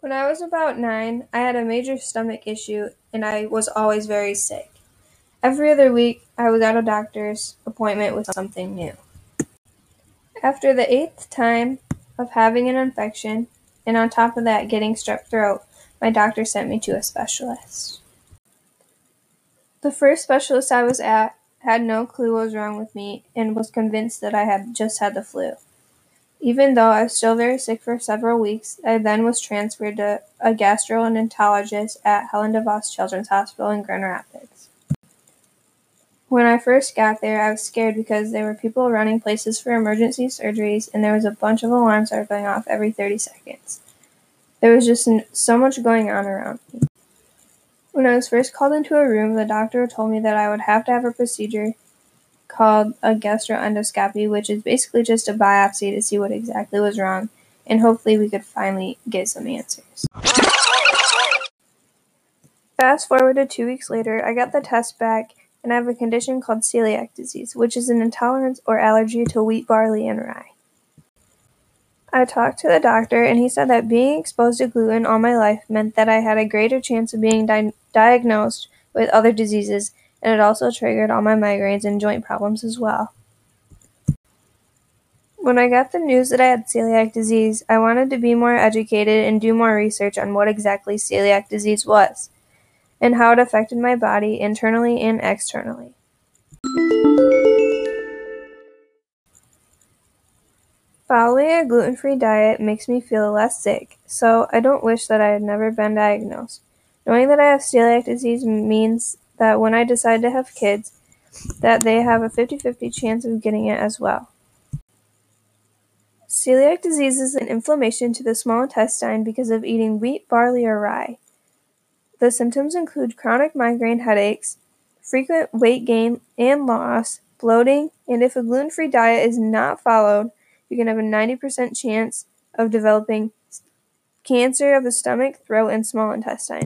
When I was about nine, I had a major stomach issue and I was always very sick. Every other week, I was at a doctor's appointment with something new. After the eighth time of having an infection, and on top of that getting strep throat, my doctor sent me to a specialist. The first specialist I was at had no clue what was wrong with me and was convinced that I had just had the flu. Even though I was still very sick for several weeks, I then was transferred to a gastroenterologist at Helen DeVos Children's Hospital in Grand Rapids. When I first got there, I was scared because there were people running places for emergency surgeries and there was a bunch of alarms that were going off every 30 seconds. There was just so much going on around me. When I was first called into a room, the doctor told me that I would have to have a procedure called a gastroendoscopy, which is basically just a biopsy to see what exactly was wrong, and hopefully we could finally get some answers. Fast forward to two weeks later, I got the test back, and I have a condition called celiac disease, which is an intolerance or allergy to wheat, barley, and rye. I talked to the doctor, and he said that being exposed to gluten all my life meant that I had a greater chance of being di- diagnosed with other diseases and it also triggered all my migraines and joint problems as well. When I got the news that I had celiac disease, I wanted to be more educated and do more research on what exactly celiac disease was and how it affected my body internally and externally. Following a gluten free diet makes me feel less sick, so I don't wish that I had never been diagnosed. Knowing that I have celiac disease means that when I decide to have kids, that they have a 50-50 chance of getting it as well. Celiac disease is an inflammation to the small intestine because of eating wheat, barley, or rye. The symptoms include chronic migraine headaches, frequent weight gain and loss, bloating, and if a gluten free diet is not followed, you can have a 90% chance of developing cancer of the stomach, throat, and small intestine.